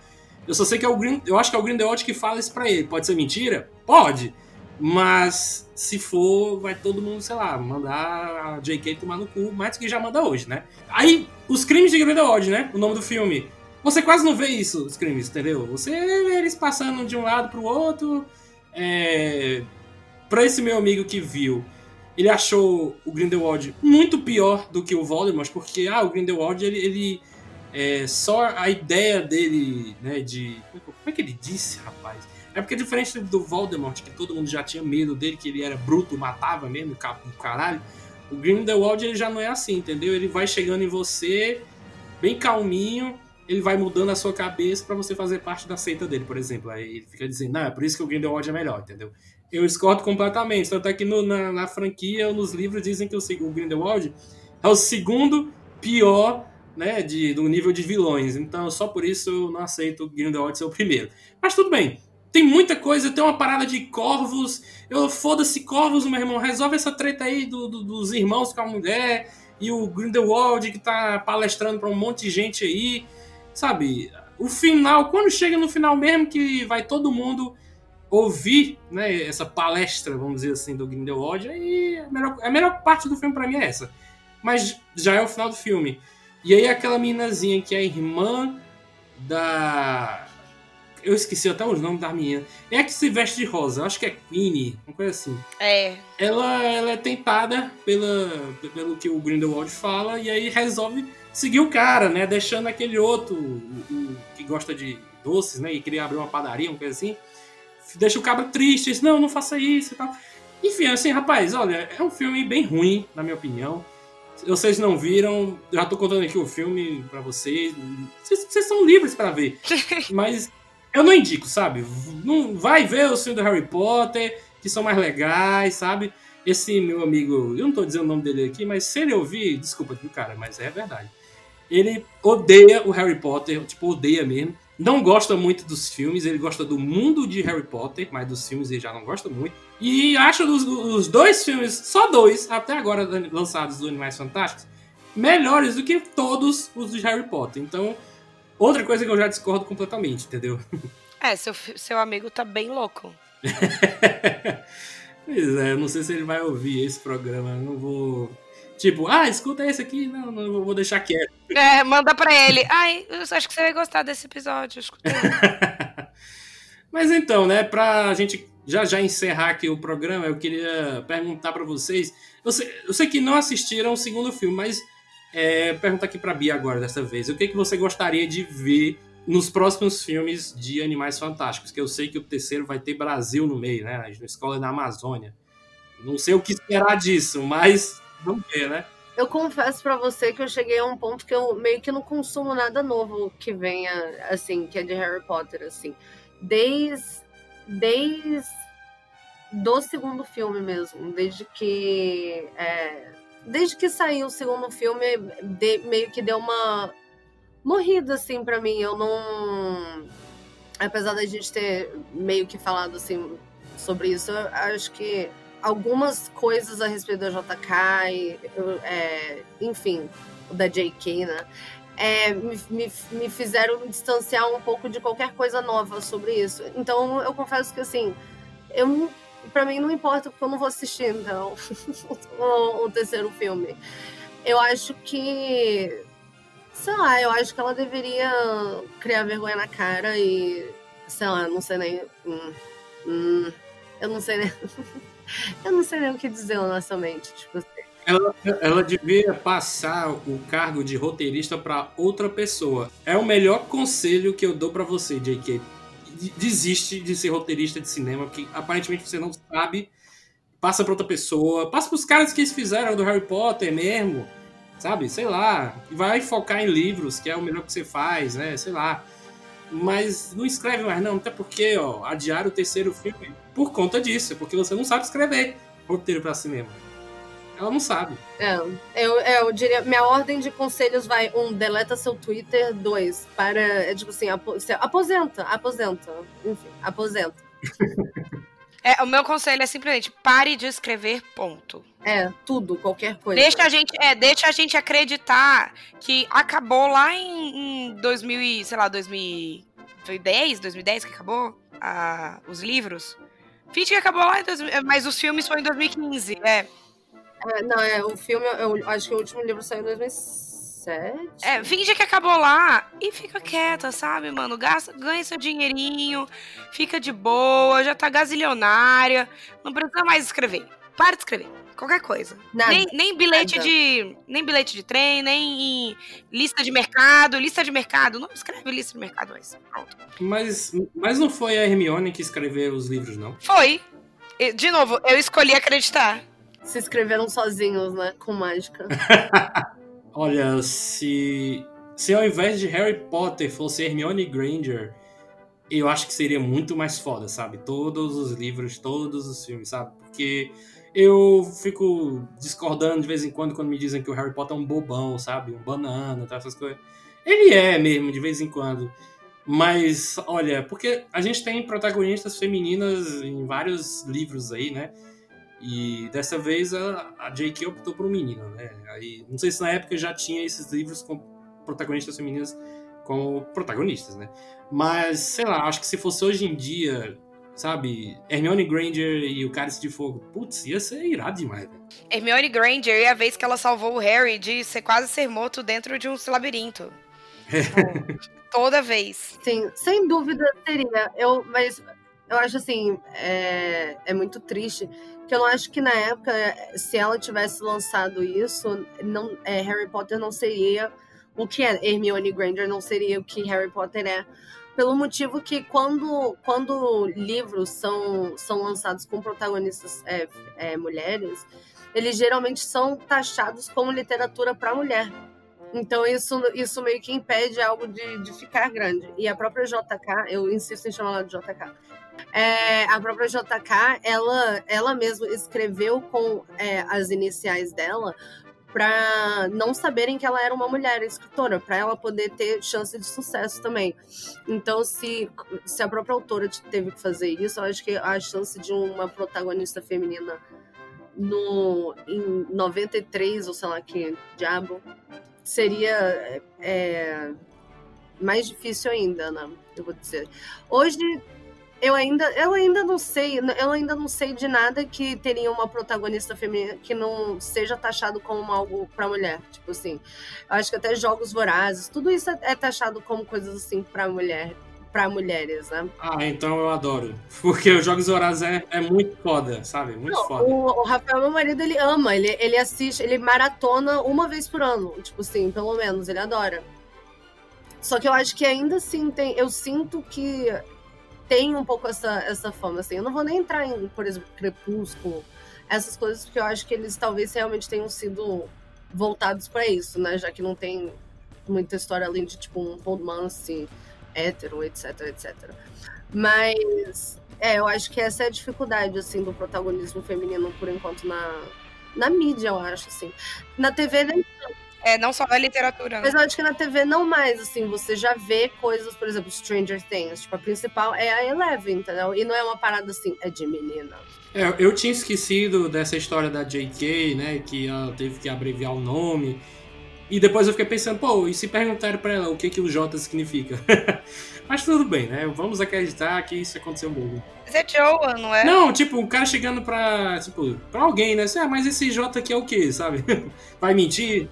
Eu só sei que é o Green, eu acho que é o Grindelwald que fala isso pra ele. Pode ser mentira? Pode. Mas se for, vai todo mundo, sei lá, mandar a JK tomar no cu, mais do que já manda hoje, né? Aí, os crimes de Grindelwald, né? O nome do filme. Você quase não vê isso, os crimes, entendeu? Você vê eles passando de um lado pro outro. É... Pra esse meu amigo que viu, ele achou o Grindelwald muito pior do que o Voldemort, porque ah, o Grindelwald, ele, ele é, só a ideia dele, né, de... Como é que ele disse, rapaz? É porque diferente do Voldemort, que todo mundo já tinha medo dele, que ele era bruto, matava mesmo, caralho, o Grindelwald ele já não é assim, entendeu? Ele vai chegando em você, bem calminho, ele vai mudando a sua cabeça para você fazer parte da seita dele, por exemplo. Aí ele fica dizendo, não, é por isso que o Grindelwald é melhor, entendeu? Eu discordo completamente. Tanto é que no, na, na, franquia nos livros dizem que o, o Grindelwald é o segundo pior né, de, do nível de vilões. Então, só por isso eu não aceito o Grindelwald ser o primeiro. Mas tudo bem. Tem muita coisa, tem uma parada de corvos. Eu foda-se corvos, meu irmão. Resolve essa treta aí do, do, dos irmãos com a mulher. E o Grindelwald que tá palestrando pra um monte de gente aí. Sabe? O final, quando chega no final mesmo, que vai todo mundo ouvir né, essa palestra, vamos dizer assim, do Grindelwald, aí a melhor, a melhor parte do filme para mim é essa. Mas já é o final do filme. E aí aquela meninazinha que é irmã da. Eu esqueci até os nomes da menina. É a que se veste de rosa, acho que é Queenie, uma coisa assim. É. Ela, ela é tentada pela, pelo que o Grindelwald fala e aí resolve seguir o cara, né? Deixando aquele outro, o, o que gosta de doces, né? E queria abrir uma padaria, uma coisa assim deixa o cabra triste, diz, não, não faça isso e tal. Enfim, assim, rapaz, olha, é um filme bem ruim, na minha opinião. Vocês não viram, já tô contando aqui o filme para vocês. vocês. Vocês são livres para ver. Mas eu não indico, sabe? Não vai ver o filme do Harry Potter, que são mais legais, sabe? Esse meu amigo, eu não tô dizendo o nome dele aqui, mas se ele ouvir, desculpa cara, mas é verdade. Ele odeia o Harry Potter, tipo, odeia mesmo não gosta muito dos filmes, ele gosta do mundo de Harry Potter, mas dos filmes ele já não gosta muito. E acha os, os dois filmes, só dois, até agora lançados do Animais Fantásticos, melhores do que todos os de Harry Potter. Então, outra coisa que eu já discordo completamente, entendeu? É, seu, seu amigo tá bem louco. pois é, não sei se ele vai ouvir esse programa, eu não vou Tipo, ah, escuta esse aqui. Não, não vou deixar quieto. É, manda pra ele. Ai, eu acho que você vai gostar desse episódio. Mas então, né, pra gente já já encerrar aqui o programa, eu queria perguntar para vocês. Eu sei, eu sei, que não assistiram o segundo filme, mas é, pergunta aqui pra Bia agora dessa vez. O que, que você gostaria de ver nos próximos filmes de Animais Fantásticos? Que eu sei que o terceiro vai ter Brasil no meio, né? Na escola da Amazônia. Não sei o que esperar disso, mas Vamos ver, né? Eu confesso para você que eu cheguei a um ponto que eu meio que não consumo nada novo que venha, assim, que é de Harry Potter, assim. Desde. Desde. Do segundo filme mesmo. Desde que. É, desde que saiu o segundo filme, de, meio que deu uma morrida, assim, para mim. Eu não. Apesar da gente ter meio que falado, assim, sobre isso, eu acho que algumas coisas a respeito da JK, e, é, enfim, da JK, né? É, me, me, me, fizeram me distanciar um pouco de qualquer coisa nova sobre isso. Então eu confesso que assim, eu para mim não importa porque eu não vou assistir então o, o terceiro filme. Eu acho que sei lá, eu acho que ela deveria criar vergonha na cara e sei lá, não sei nem hum, hum, eu não sei nem eu não sei nem o que dizer honestamente, tipo assim. Ela, ela devia passar o cargo de roteirista para outra pessoa. É o melhor conselho que eu dou para você, JK. Desiste de ser roteirista de cinema, porque aparentemente você não sabe. Passa para outra pessoa. Passa para os caras que fizeram do Harry Potter mesmo. Sabe? Sei lá. Vai focar em livros, que é o melhor que você faz, né? Sei lá. Mas não escreve mais, não. Até porque, ó, adiar o terceiro filme por conta disso. Porque você não sabe escrever roteiro para cinema. Ela não sabe. É, eu, eu diria, minha ordem de conselhos vai, um, deleta seu Twitter, dois, para, é, tipo assim, aposenta, aposenta, enfim, aposenta. É, o meu conselho é simplesmente pare de escrever, ponto. É, tudo, qualquer coisa. Deixa a gente, é, deixa a gente acreditar que acabou lá em, em 2000 sei lá, 2010, 2010 que acabou a, os livros. Finge que acabou lá em 2000, mas os filmes foi em 2015, é. É, não, é, o filme, eu acho que o último livro saiu em 2007. É, finge que acabou lá e fica quieta, sabe, mano? Gasta, ganha seu dinheirinho, fica de boa, já tá gazilionária, não precisa mais escrever. Para de escrever. Qualquer coisa. Nada. Nem, nem bilhete Nada. de. Nem bilhete de trem, nem lista de mercado. Lista de mercado. Não escreve lista de mercado, mas pronto. Mas, mas não foi a Hermione que escreveu os livros, não? Foi. E, De novo, eu escolhi acreditar. Se escreveram sozinhos, né? Com mágica. Olha, se. Se ao invés de Harry Potter fosse Hermione Granger, eu acho que seria muito mais foda, sabe? Todos os livros, todos os filmes, sabe? Porque eu fico discordando de vez em quando quando me dizem que o Harry Potter é um bobão, sabe? Um banana, tá, essas coisas. Ele é mesmo, de vez em quando. Mas, olha, porque a gente tem protagonistas femininas em vários livros aí, né? E dessa vez a, a J.K. optou por um menino, né? Aí, não sei se na época já tinha esses livros com protagonistas femininas como protagonistas, né? Mas, sei lá, acho que se fosse hoje em dia, sabe? Hermione Granger e o Cálice de Fogo, putz, ia ser irado demais, velho. Hermione Granger é a vez que ela salvou o Harry de ser, quase ser morto dentro de um labirinto. Toda vez. Sim, sem dúvida seria. Eu, mas eu acho assim, é, é muito triste. Que eu não acho que na época, se ela tivesse lançado isso, não, é, Harry Potter não seria o que é. Hermione Granger não seria o que Harry Potter é. Pelo motivo que quando, quando livros são, são lançados com protagonistas é, é, mulheres, eles geralmente são taxados como literatura para mulher. Então isso, isso meio que impede algo de, de ficar grande. E a própria JK, eu insisto em chamar ela de JK, é, a própria JK, ela, ela mesma escreveu com é, as iniciais dela para não saberem que ela era uma mulher escritora, para ela poder ter chance de sucesso também. Então, se, se a própria autora teve que fazer isso, eu acho que a chance de uma protagonista feminina no em 93 ou sei lá que diabo seria é, mais difícil ainda, né? Eu vou dizer. Hoje eu ainda, eu ainda não sei, eu ainda não sei de nada que teria uma protagonista feminina que não seja taxado como algo para mulher, tipo assim. Eu acho que até jogos vorazes, tudo isso é taxado como coisas assim para mulher, para mulheres, né? Ah, então eu adoro. Porque os Jogos Vorazes é, é muito foda, sabe? Muito Não, foda. o, o Rafael, meu marido, ele ama, ele, ele assiste, ele maratona uma vez por ano, tipo assim, pelo menos, ele adora. Só que eu acho que ainda assim tem, eu sinto que tem um pouco essa, essa fama, assim. Eu não vou nem entrar em, por exemplo, Crepúsculo, essas coisas, porque eu acho que eles talvez realmente tenham sido voltados para isso, né? Já que não tem muita história além de, tipo, um romance hétero, etc, etc. Mas, é, eu acho que essa é a dificuldade, assim, do protagonismo feminino, por enquanto, na, na mídia, eu acho, assim. Na TV, nem É, não só na literatura, né? Mas eu acho que na TV não mais, assim, você já vê coisas, por exemplo, Stranger Things. Tipo, a principal é a Eleven, entendeu? E não é uma parada assim, é de menina. É, eu tinha esquecido dessa história da JK, né? Que ela teve que abreviar o nome. E depois eu fiquei pensando, pô, e se perguntaram pra ela o que, que o J significa? Mas tudo bem, né? Vamos acreditar que isso aconteceu mesmo. Mas é Joa, não é? Não, tipo, o cara chegando pra, tipo, pra alguém, né? Assim, ah, mas esse J aqui é o quê, sabe? Vai mentir?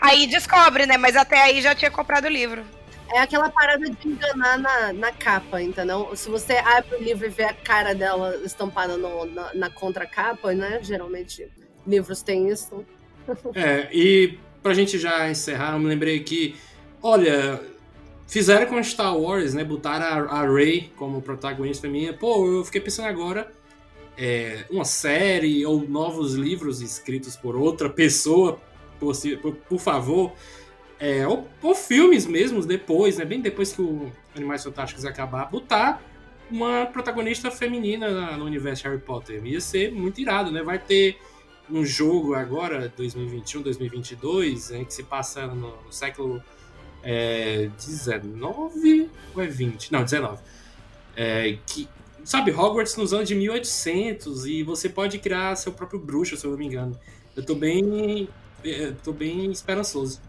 Aí descobre, né? Mas até aí já tinha comprado o livro. É aquela parada de enganar na, na capa, entendeu? Se você abre o livro e vê a cara dela estampada no, na, na contracapa, né? Geralmente livros têm isso. É, e pra gente já encerrar, eu me lembrei que, olha, fizeram com Star Wars, né? Botaram a, a Rey como protagonista feminina. Pô, eu fiquei pensando agora, é, uma série ou novos livros escritos por outra pessoa, por, por, favor. É, ou, ou, filmes mesmo, depois, né? Bem depois que o Animais Fantásticos acabar, botar uma protagonista feminina no universo Harry Potter. Ia ser muito irado, né? Vai ter um jogo agora, 2021, 2022, né, que se passa no, no século é, 19 ou é 20? Não, 19. É, que, sabe, Hogwarts nos anos de 1800 e você pode criar seu próprio bruxo, se eu não me engano. Eu tô bem, tô bem esperançoso.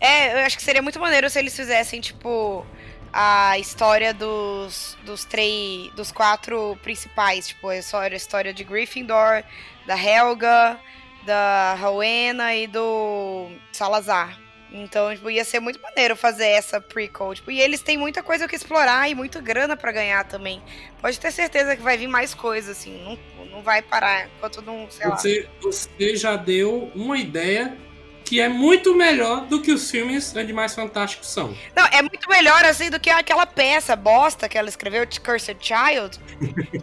É, eu acho que seria muito maneiro se eles fizessem, tipo, a história dos, dos três. dos quatro principais. Tipo, a história, a história de Gryffindor, da Helga, da Rowena e do Salazar. Então, tipo, ia ser muito maneiro fazer essa prequel. Tipo, e eles têm muita coisa que explorar e muita grana para ganhar também. Pode ter certeza que vai vir mais coisas, assim. Não, não vai parar enquanto não, sei você, lá. Você já deu uma ideia que é muito melhor do que os filmes Animais Fantásticos são. Não, é muito melhor, assim, do que aquela peça bosta que ela escreveu, Cursed Child.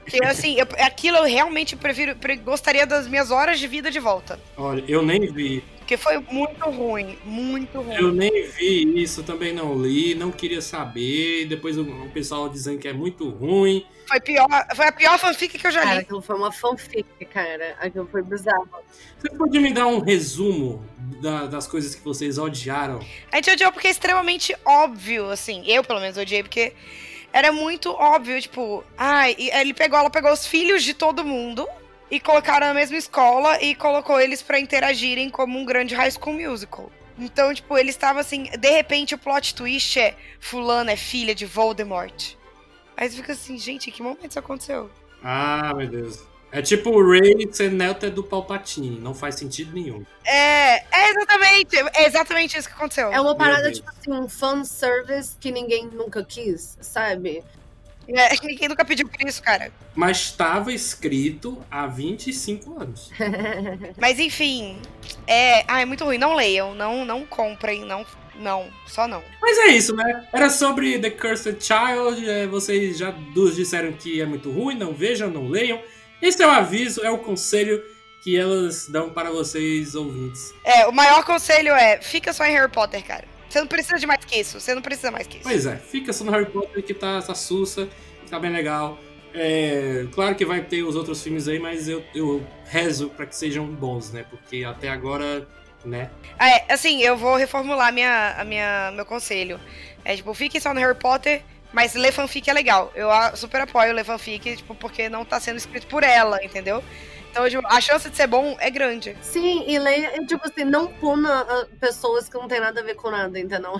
que, assim, eu, aquilo eu realmente prefiro, gostaria das minhas horas de vida de volta. Olha, eu nem vi. Porque foi muito ruim, muito ruim. Eu nem vi isso, também não li, não queria saber. Depois o, o pessoal dizendo que é muito ruim. Foi, pior, foi a pior fanfic que eu já li. Cara, aquilo foi uma fanfic, cara. Aquilo foi bizarro. Você pode me dar um resumo da, das coisas que vocês odiaram? A gente odiou porque é extremamente óbvio, assim. Eu, pelo menos, odiei porque era muito óbvio, tipo, ai, ah, ele pegou, ela pegou os filhos de todo mundo e colocaram na mesma escola e colocou eles para interagirem como um grande high school musical. Então, tipo, ele estava assim, de repente o plot twist é fulano é filha de Voldemort. Aí você fica assim, gente, em que momento isso aconteceu? Ah, meu Deus. É tipo o Ray ser neto do Palpatine, não faz sentido nenhum. É, é exatamente, é exatamente isso que aconteceu. É uma parada, tipo assim, um fanservice que ninguém nunca quis, sabe? É, ninguém nunca pediu por isso, cara. Mas estava escrito há 25 anos. Mas enfim, é, ah, é muito ruim. Não leiam, não, não comprem, não, não, só não. Mas é isso, né? Era sobre The Cursed Child. É, vocês já duas disseram que é muito ruim, não vejam, não leiam. Esse é o aviso, é o conselho que elas dão para vocês ouvintes. É, o maior conselho é: fica só em Harry Potter, cara. Você não precisa de mais que isso. Você não precisa mais que isso. Pois é, fica só no Harry Potter que tá, tá sussa, tá bem legal. É, claro que vai ter os outros filmes aí, mas eu, eu rezo para que sejam bons, né? Porque até agora, né? É, assim, eu vou reformular minha, a minha, meu conselho. É tipo, fique só no Harry Potter, mas ler fanfic é legal. Eu super apoio ler fanfic, tipo, porque não tá sendo escrito por ela, entendeu? Então, tipo, a chance de ser bom é grande. Sim, e leia, tipo assim, não puna ah, pessoas que não tem nada a ver com nada, entendeu?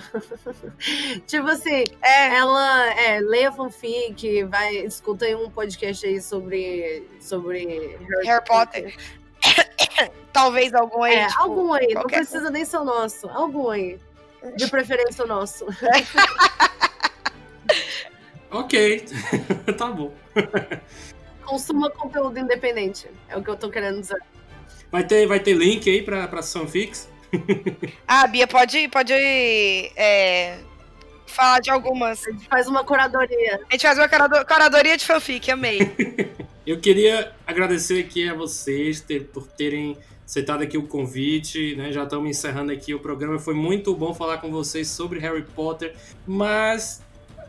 tipo assim, é. ela é, leia fanfic, vai, escuta aí um podcast aí sobre, sobre Harry, Harry Potter. Potter. Talvez algum aí. É, tipo, algum aí, não precisa nem ser o nosso. Algum aí. De preferência o nosso. ok, tá bom consuma conteúdo independente. É o que eu tô querendo dizer. Vai ter, vai ter link aí pra, pra fanfics? ah, Bia, pode, pode é, falar de algumas. A gente faz uma curadoria. A gente faz uma curadoria de fanfic, amei. eu queria agradecer aqui a vocês ter, por terem aceitado aqui o convite, né? Já estamos encerrando aqui o programa. Foi muito bom falar com vocês sobre Harry Potter, mas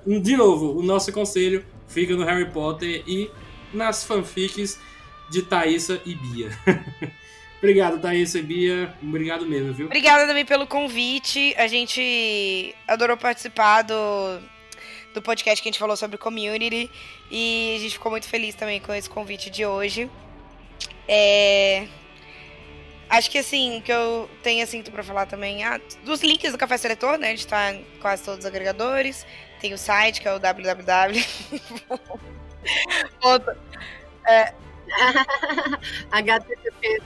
de novo, o nosso conselho fica no Harry Potter e nas fanfics de Thaisa e Bia. Obrigado, Thaís e Bia. Obrigado mesmo, viu? Obrigada também pelo convite. A gente adorou participar do, do podcast que a gente falou sobre community. E a gente ficou muito feliz também com esse convite de hoje. É... Acho que assim, que eu tenho assim para falar também, ah, dos links do Café Seletor, né? A gente tá em quase todos os agregadores. Tem o site, que é o www. é... http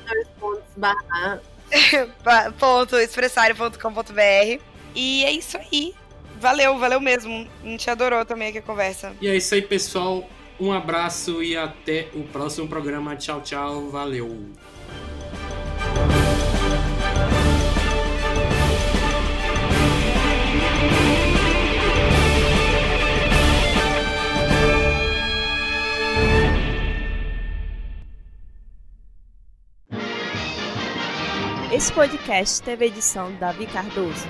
barra ponto expressário.com.br e é isso aí. Valeu, valeu mesmo. A gente adorou também aqui a conversa. E é isso aí, pessoal. Um abraço e até o próximo programa. Tchau, tchau. Valeu. Esse podcast teve edição Davi Cardoso.